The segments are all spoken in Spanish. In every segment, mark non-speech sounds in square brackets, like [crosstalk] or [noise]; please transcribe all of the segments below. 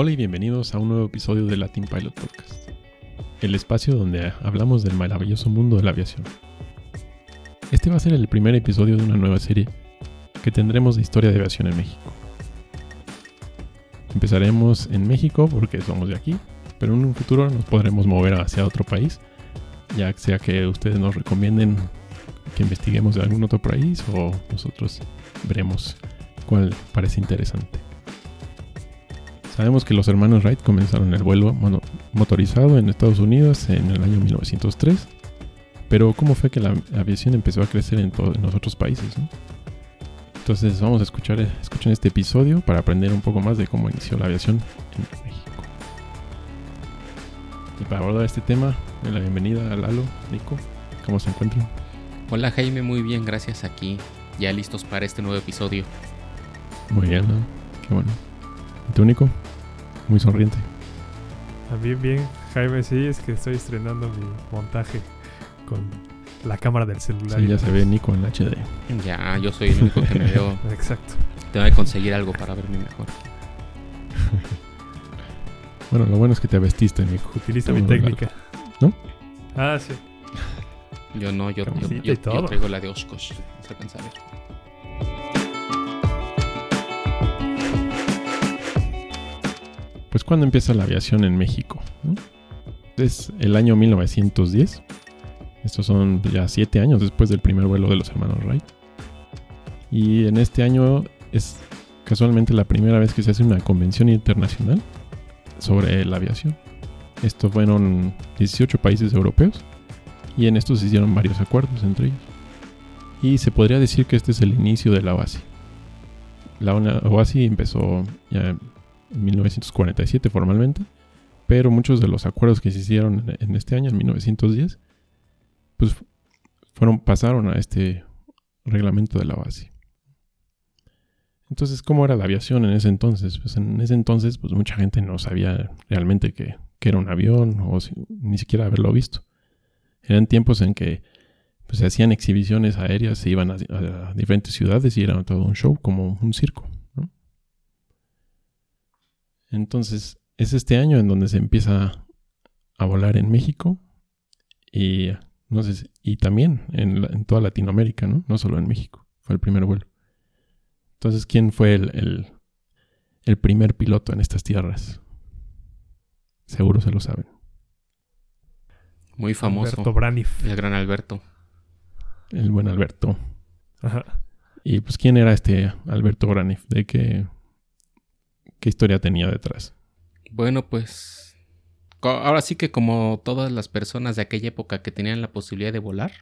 Hola y bienvenidos a un nuevo episodio de Latin Pilot Podcast, el espacio donde hablamos del maravilloso mundo de la aviación. Este va a ser el primer episodio de una nueva serie que tendremos de historia de aviación en México. Empezaremos en México porque somos de aquí, pero en un futuro nos podremos mover hacia otro país, ya sea que ustedes nos recomienden que investiguemos de algún otro país o nosotros veremos cuál parece interesante. Sabemos que los hermanos Wright comenzaron el vuelo motorizado en Estados Unidos en el año 1903, pero ¿cómo fue que la aviación empezó a crecer en, todos los otros países? Entonces vamos a escuchar escuchen este episodio para aprender un poco más de cómo inició la aviación en México. Y para abordar este tema, doy la bienvenida a Lalo, Nico, ¿cómo se encuentran? Hola Jaime, muy bien, gracias aquí, ya listos para este nuevo episodio. Muy bien, ¿no? Qué bueno. ¿Y tú, Nico? Muy sonriente. También bien, Jaime, sí, es que estoy estrenando mi montaje con la cámara del celular. Sí, ya se ve Nico en HD. Ya, yo soy el único que me veo. [laughs] Exacto. Tengo que conseguir algo para verme mejor. [laughs] bueno, lo bueno es que te vestiste, Nico. Utiliza mi técnica. ¿No? Ah, sí. Yo no, yo, yo, yo, yo traigo la de Oscos. No se ver. Cuando empieza la aviación en México. Es el año 1910. Estos son ya siete años después del primer vuelo de los hermanos Wright. Y en este año es casualmente la primera vez que se hace una convención internacional sobre la aviación. Estos fueron 18 países europeos y en estos se hicieron varios acuerdos entre ellos. Y se podría decir que este es el inicio de la OASI. La OASI empezó ya en 1947 formalmente, pero muchos de los acuerdos que se hicieron en este año, en 1910, pues fueron, pasaron a este reglamento de la base. Entonces, ¿cómo era la aviación en ese entonces? Pues en ese entonces, pues mucha gente no sabía realmente que, era un avión o ni siquiera haberlo visto. Eran tiempos en que pues, se hacían exhibiciones aéreas, se iban a, a diferentes ciudades y era todo un show, como un circo. Entonces, es este año en donde se empieza a volar en México y, no sé, y también en, toda Latinoamérica, ¿no? No solo en México. Fue el primer vuelo. Entonces, ¿quién fue el, el, primer piloto en estas tierras? Seguro se lo saben. Muy famoso. Alberto Braniff. El gran Alberto. El buen Alberto. Ajá. Y pues, ¿quién era este Alberto Braniff? ¿De qué, qué historia tenía detrás. Bueno, pues ahora sí que como todas las personas de aquella época que tenían la posibilidad de volar,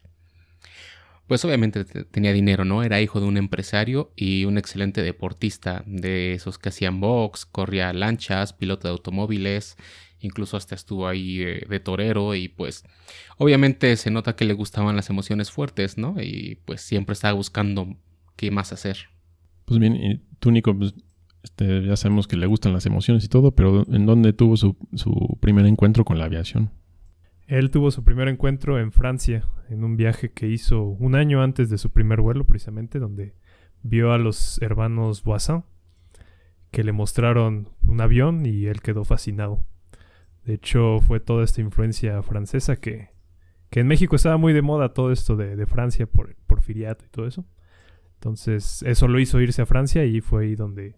pues obviamente tenía dinero, ¿no? Era hijo de un empresario y un excelente deportista, de esos que hacían box, corría lanchas, piloto de automóviles, incluso hasta estuvo ahí eh, de torero y pues obviamente se nota que le gustaban las emociones fuertes, ¿no? Y pues siempre estaba buscando qué más hacer. Pues bien, tú Nico, pues este, ya sabemos que le gustan las emociones y todo, pero ¿en dónde tuvo su, primer encuentro con la aviación? Él tuvo su primer encuentro en Francia, en un viaje que hizo un año antes de su primer vuelo, precisamente, donde vio a los hermanos Voisin, que le mostraron un avión y él quedó fascinado. De hecho, fue toda esta influencia francesa que, que en México estaba muy de moda todo esto de, de Francia por el porfiriato y todo eso. Entonces, eso lo hizo irse a Francia y fue ahí donde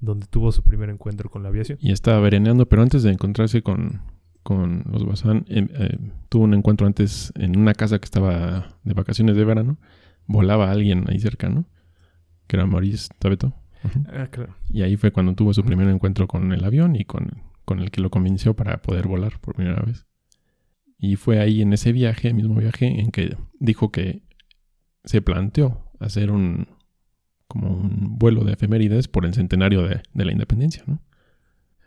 donde tuvo su primer encuentro con la aviación. Y estaba vereneando, pero antes de encontrarse con, con los Bazán, em, eh, tuvo un encuentro antes en una casa que estaba de vacaciones de verano. Volaba alguien ahí cerca, ¿no? Que era Maurice Tabeto. Ah, claro. Y ahí fue cuando tuvo su primer encuentro con el avión y con, con el que lo convenció para poder volar por primera vez. Y fue ahí en ese viaje, mismo viaje, en que dijo que se planteó hacer un, como un vuelo de efemérides por el centenario de, la independencia, ¿no?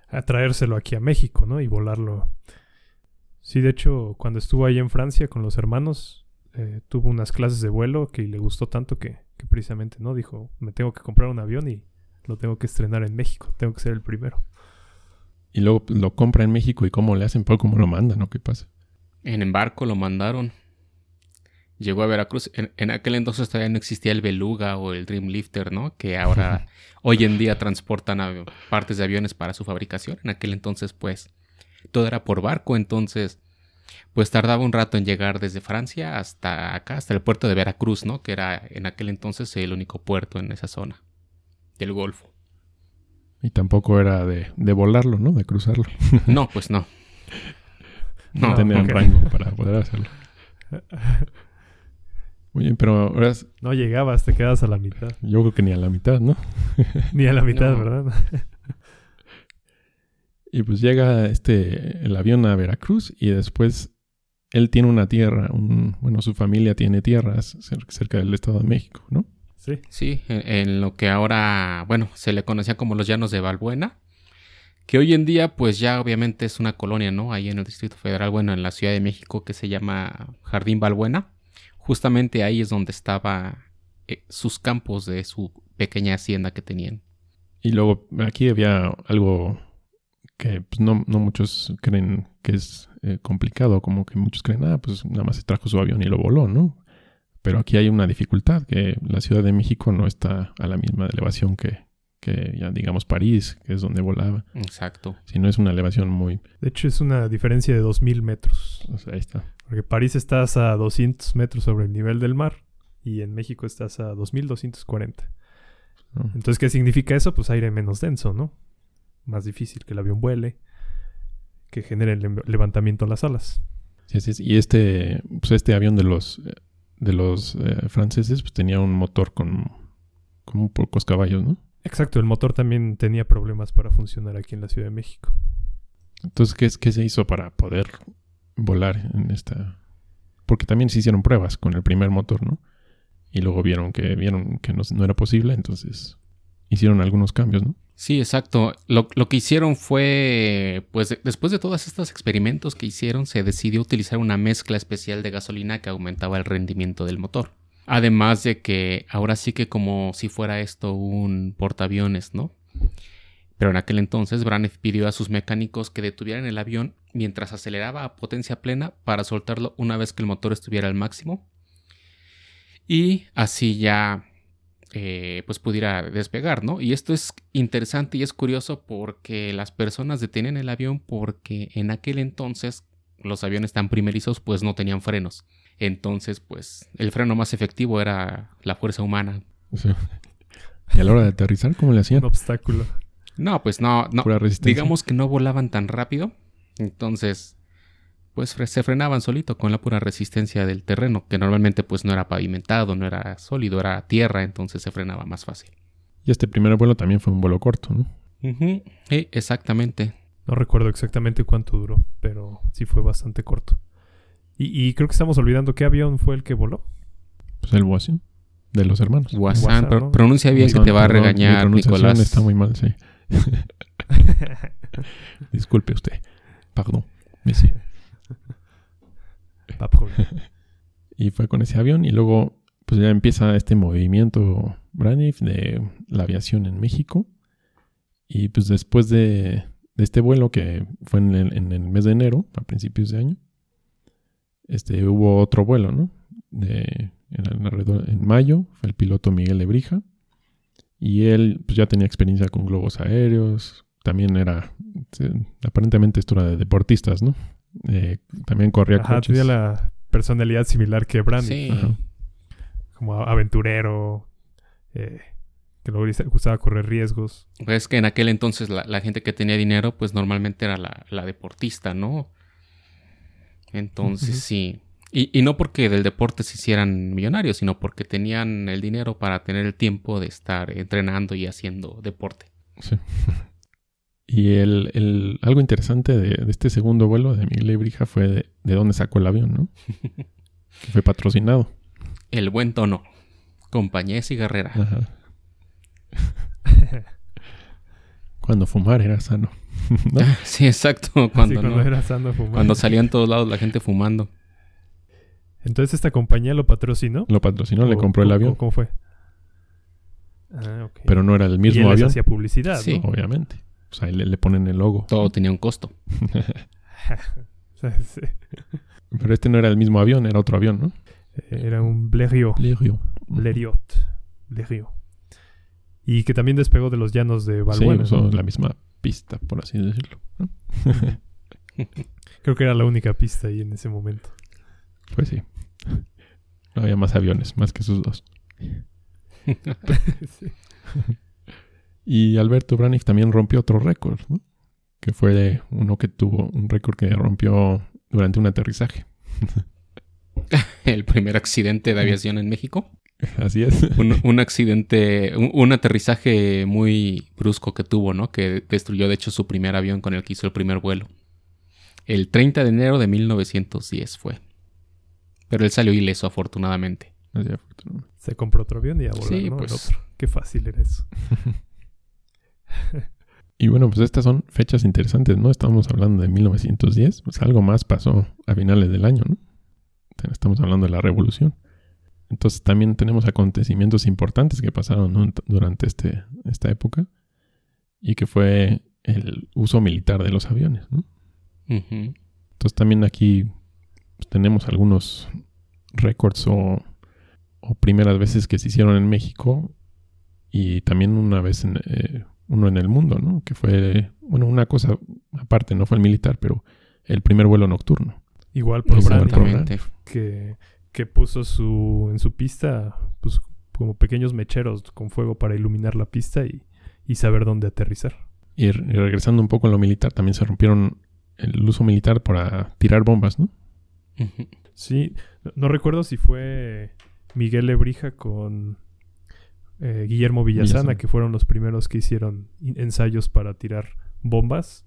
A traérselo aquí a México, ¿no? Y volarlo. Sí, de hecho, cuando estuvo ahí en Francia con los hermanos, eh, tuvo unas clases de vuelo que le gustó tanto que, que, precisamente, ¿no? Dijo, me tengo que comprar un avión y lo tengo que estrenar en México, tengo que ser el primero. Y luego lo compra en México y cómo le hacen, cómo lo mandan, ¿no? ¿Qué pasa? En embarco lo mandaron. Llegó a Veracruz. En, en, aquel entonces todavía no existía el Beluga o el Dreamlifter, ¿no? Que ahora, [laughs] hoy en día transportan a partes de aviones para su fabricación. En aquel entonces, pues, todo era por barco, entonces, pues tardaba un rato en llegar desde Francia hasta acá, hasta el puerto de Veracruz, ¿no? Que era en aquel entonces el único puerto en esa zona del Golfo. Y tampoco era de, de volarlo, ¿no? De cruzarlo. [laughs] No, pues no. No, No, tenían [laughs] rango para poder hacerlo. Muy bien, pero ahora es- No llegabas, te quedas a la mitad. yo creo que ni a la mitad, ¿no? [laughs] Ni a la mitad, No. ¿verdad? [laughs] Y pues llega este el avión a Veracruz y después él tiene una tierra, un, bueno, su familia tiene tierras cer- cerca del Estado de México, ¿no? Sí. Sí, en, en lo que ahora, bueno, se le conocía como los Llanos de Balbuena, que hoy en día pues ya obviamente es una colonia, ¿no? Ahí en el Distrito Federal, bueno, en la Ciudad de México que se llama Jardín Balbuena. Justamente ahí es donde estaba eh, sus campos de su pequeña hacienda que tenían. Y luego aquí había algo que pues, no, muchos creen que es eh, complicado, como que muchos creen, ah, pues nada más se trajo su avión y lo voló, ¿no? Pero aquí hay una dificultad, que la Ciudad de México no está a la misma elevación que, que ya digamos París, que es donde volaba, Exacto. sino es una elevación muy... De hecho, es una diferencia de 2000 metros. O sea, ahí está. Porque París estás a 200 metros sobre el nivel del mar y en México estás a 2240. ¿no? Entonces, ¿qué significa eso? Pues aire menos denso, ¿no? Más difícil que el avión vuele, que genere el le- levantamiento a las alas. Sí, es. Y este, pues este avión de los, de los eh, franceses pues tenía un motor con, con muy pocos caballos, ¿no? Exacto, el motor también tenía problemas para funcionar aquí en la Ciudad de México. Entonces, ¿qué, es- qué se hizo para poder volar en esta...? Porque también se hicieron pruebas con el primer motor, ¿no? Y luego vieron que, vieron que no, no era posible, entonces hicieron algunos cambios, ¿no? Sí, exacto. Lo, lo que hicieron fue, pues de- después de todos estos experimentos que hicieron, se decidió utilizar una mezcla especial de gasolina que aumentaba el rendimiento del motor. Además de que ahora sí que como si fuera esto un portaaviones, ¿no? Pero en aquel entonces Braniff pidió a sus mecánicos que detuvieran el avión mientras aceleraba a potencia plena para soltarlo una vez que el motor estuviera al máximo. Y así ya eh, pues pudiera despegar, ¿no? Y esto es interesante y es curioso porque las personas detenían el avión porque en aquel entonces los aviones tan primerizos pues no tenían frenos. Entonces pues el freno más efectivo era la fuerza humana. Sea, [laughs] y a la hora de aterrizar, ¿cómo le hacían? Un obstáculo. No, pues no, no. Pura resistencia. Digamos que no volaban tan rápido. Entonces pues se frenaban solito con la pura resistencia del terreno, que normalmente pues no era pavimentado, no era sólido, era tierra, entonces se frenaba más fácil. Y este primer vuelo también fue un vuelo corto, ¿no? Sí, exactamente. No recuerdo exactamente cuánto duró, pero sí fue bastante corto. Y, y creo que estamos olvidando qué avión fue el que voló. Pues el Washington de los hermanos. Guasán, pro- ¿no? pronuncia bien que te va a perdón, mi regañar pronunciación Nicolás. está muy mal, sí. [laughs] Disculpe usted. Perdón. Y fue con ese avión y luego pues ya empieza este movimiento Braniff de la aviación en México. Y pues después de, de este vuelo que fue en el, en el mes de enero, a principios de año, este, hubo otro vuelo, ¿no? De, en, alrededor- en mayo fue el piloto Miguel Lebrija. Y él pues, ya tenía experiencia con globos aéreos. También era, aparentemente esto era de deportistas, ¿no? Eh, también corría Ajá, coches. tenía la personalidad similar que Brandy. Sí. Ajá. Como aventurero, eh, que luego le gustaba correr riesgos. Pues que en aquel entonces la, la gente que tenía dinero, pues normalmente era la, la deportista, ¿no? Entonces sí. Y, y no porque del deporte se hicieran millonarios, sino porque tenían el dinero para tener el tiempo de estar entrenando y haciendo deporte. Sí. [laughs] Y el, el- algo interesante de, de este segundo vuelo de Miguel Lebrija fue de, de dónde sacó el avión, ¿no? [laughs] que fue patrocinado. El buen tono. Compañía cigarrera. Ajá. [laughs] Cuando fumar era sano. [laughs] ¿no? Sí, exacto. Cuando, cuando no- era sano fumar. cuando salía en todos lados la gente fumando. Entonces esta compañía lo patrocinó. Lo patrocinó, le ¿O compró el avión. ¿Cómo fue? Ah, ok. Pero no era el y él mismo les avión, hacía publicidad, Sí. ¿no? obviamente. Pues ahí le, le ponen el logo. Todo tenía un costo. O [laughs] sea, sí. Pero este no era el mismo avión, era otro avión, ¿no? Eh, Era un Blériot. Blériot. Blériot. Blériot. Y que también despegó de los llanos de Sí, Valbuena. usó ¿no? la misma pista, por así decirlo. ¿no? [laughs] Creo que era la única pista ahí en ese momento. Pues sí. No había más aviones, más que sus dos. [laughs] Sí. Y Alberto Braniff también rompió otro récord, ¿no? Que fue uno que tuvo un récord que rompió durante un aterrizaje. [laughs] El primer accidente de aviación en México. [laughs] Así es. Un, un accidente, un, un aterrizaje muy brusco que tuvo, ¿no? Que destruyó de hecho su primer avión con el que hizo el primer vuelo. El 30 de enero de 1910 fue. Pero él salió ileso, afortunadamente. Así es, afortunadamente. Se compró otro avión y a volar, Sí, ¿no? El pues. otro. Qué fácil era eso. [laughs] [laughs] Y bueno, pues estas son fechas interesantes, ¿no? Estamos hablando de 1910, pues algo más pasó a finales del año, ¿no? Estamos hablando de la revolución. Entonces también tenemos acontecimientos importantes que pasaron ¿no? durante este, esta época y que fue el uso militar de los aviones, ¿no? Entonces también aquí pues, tenemos algunos récords o, o primeras veces que se hicieron en México y también una vez en, eh, uno en el mundo, ¿no? Que fue, bueno, una cosa aparte, no fue el militar, pero el primer vuelo nocturno. Igual por Exactamente. que, que puso su en su pista pues como pequeños mecheros con fuego para iluminar la pista y, y saber dónde aterrizar. Y, regresando un poco a lo militar, también se rompieron el uso militar para tirar bombas, ¿no? Sí, no, no recuerdo si fue Miguel Lebrija con eh, Guillermo Villasana, Villasana. que fueron los primeros que hicieron ensayos para tirar bombas,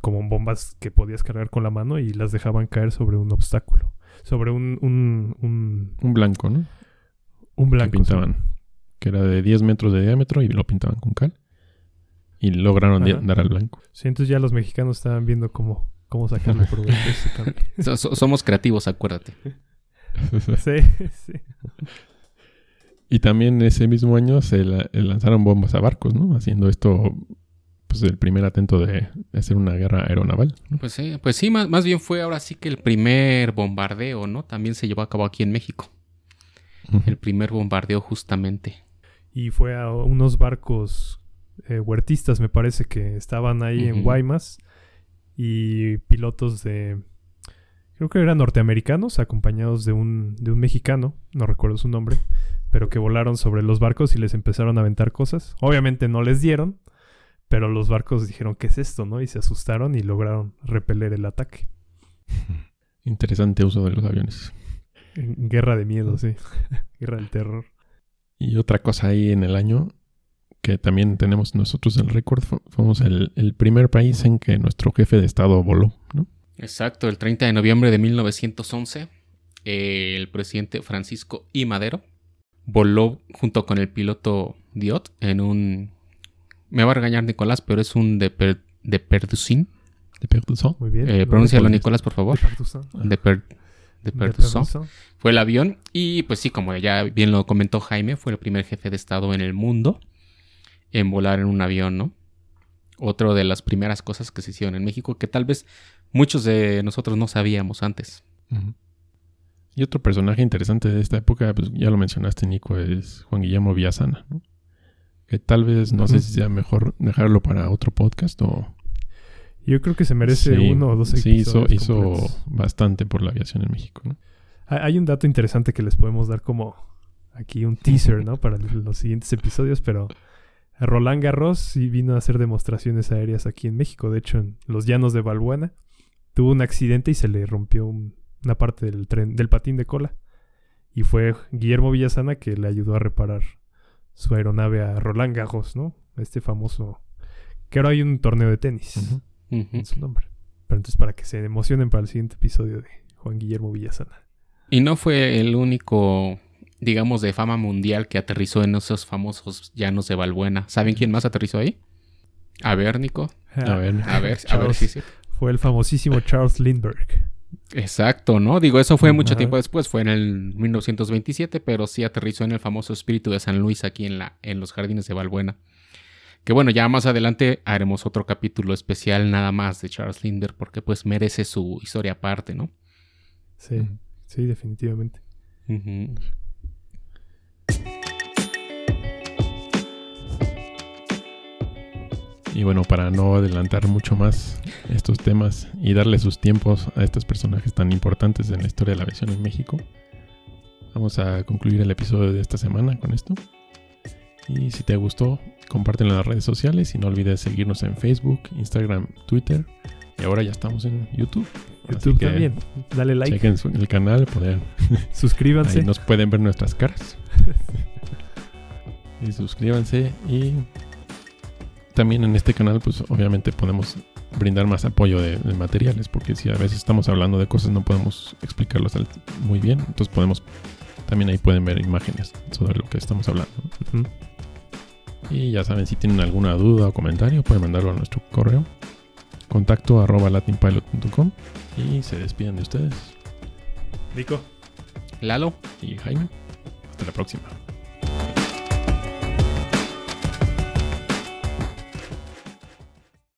como bombas que podías cargar con la mano y las dejaban caer sobre un obstáculo, sobre un, un, un, Un blanco, ¿no? un que blanco. pintaban, que era de 10 metros de diámetro y lo pintaban con cal. Y lograron Ajá. dar al blanco. Sí, entonces ya los mexicanos estaban viendo cómo, cómo sacarle [laughs] provecho. So- so- somos creativos, acuérdate. [laughs] Sí, sí. y también ese mismo año se la- eh, lanzaron bombas a barcos, ¿no? Haciendo esto, pues el primer atento de, de hacer una guerra aeronaval. ¿no? Pues sí, pues sí, más, más bien fue ahora sí que el primer bombardeo, ¿no? También se llevó a cabo aquí en México. El primer bombardeo justamente. Y fue a unos barcos eh, huertistas, me parece, que estaban ahí en. Guaymas. Y pilotos de. Creo que eran norteamericanos, acompañados de un, de un mexicano, no recuerdo su nombre, pero que volaron sobre los barcos y les empezaron a aventar cosas. Obviamente no les dieron, pero los barcos dijeron, ¿qué es esto? ¿no? Y se asustaron y lograron repeler el ataque. [laughs] Interesante uso de los aviones. Guerra de miedo, sí. [laughs] Guerra del terror. Y otra cosa ahí en el año que también tenemos nosotros el récord, fu- fuimos el, el primer país en que nuestro jefe de Estado voló, ¿no? Exacto, el 30 de noviembre de 1911, eh, el presidente Francisco I. Madero voló junto con el piloto Diot en un... Me va a regañar Nicolás, pero es un de, per, de Perdusin. De Perduzón. Muy bien. Eh, pronúncialo. Nicolás, por favor. De Parduzán. De, per, de De. Fue el avión y pues sí, como ya bien lo comentó Jaime, fue el primer jefe de Estado en el mundo en volar en un avión, ¿no? Otra de las primeras cosas que se hicieron en México que tal vez muchos de nosotros no sabíamos antes. Y otro personaje interesante de esta época, pues ya lo mencionaste, Nico, es Juan Guillermo Villasana, ¿no? Que tal vez, no sé si sea mejor dejarlo para otro podcast o... Yo creo que se merece Sí, uno o dos Sí, hizo, episodios hizo bastante por la aviación en México, ¿no? Hay hay un dato interesante que les podemos dar como aquí un teaser, ¿no? Para [laughs] los siguientes episodios, pero Roland Garros sí vino a hacer demostraciones aéreas aquí en México. De hecho, en los llanos de Balbuena tuvo un accidente y se le rompió un- una parte del tren, del patín de cola. Y fue Guillermo Villasana que le ayudó a reparar su aeronave a Roland Garros, ¿no? Este famoso. Que ahora hay un torneo de tenis Ujú. Ujú. en su nombre. Pero entonces para que se emocionen para el siguiente episodio de Juan Guillermo Villasana. Y no fue el único, digamos, de fama mundial que aterrizó en esos famosos llanos de Balbuena. ¿Saben quién más aterrizó ahí? A ver, Nico. A ver. A ver, a ver Charles- si sí. Fue el famosísimo Charles Lindbergh. Exacto, ¿no? Digo, eso fue mucho Ajá. tiempo después, fue en el 1927, pero sí aterrizó en el famoso Espíritu de San Luis aquí en, la, en los jardines de Balbuena. Que bueno, ya más adelante haremos otro capítulo especial nada más de Charles Lindbergh porque pues merece su historia aparte, ¿no? Sí. Sí, definitivamente. Y bueno, para no adelantar mucho más estos temas y darle sus tiempos a estos personajes tan importantes en la historia de la aviación en México, vamos a concluir el episodio de esta semana con esto. Y si te gustó, compártelo en las redes sociales y no olvides seguirnos en Facebook, Instagram, Twitter y ahora ya estamos en YouTube. YouTube también. Dale like, Chequen su- el canal, [laughs] suscríbanse. ahí nos pueden ver nuestras caras. [laughs] y suscríbanse y también en este canal pues obviamente podemos brindar más apoyo de, de materiales porque si a veces estamos hablando de cosas no podemos explicarlos al- muy bien. Entonces podemos también ahí pueden ver imágenes sobre lo que estamos hablando. Y ya saben si tienen alguna duda o comentario pueden mandarlo a nuestro correo contacto arroba latinpilot.com y se despiden de ustedes. Nico. Lalo. y Jaime hasta la próxima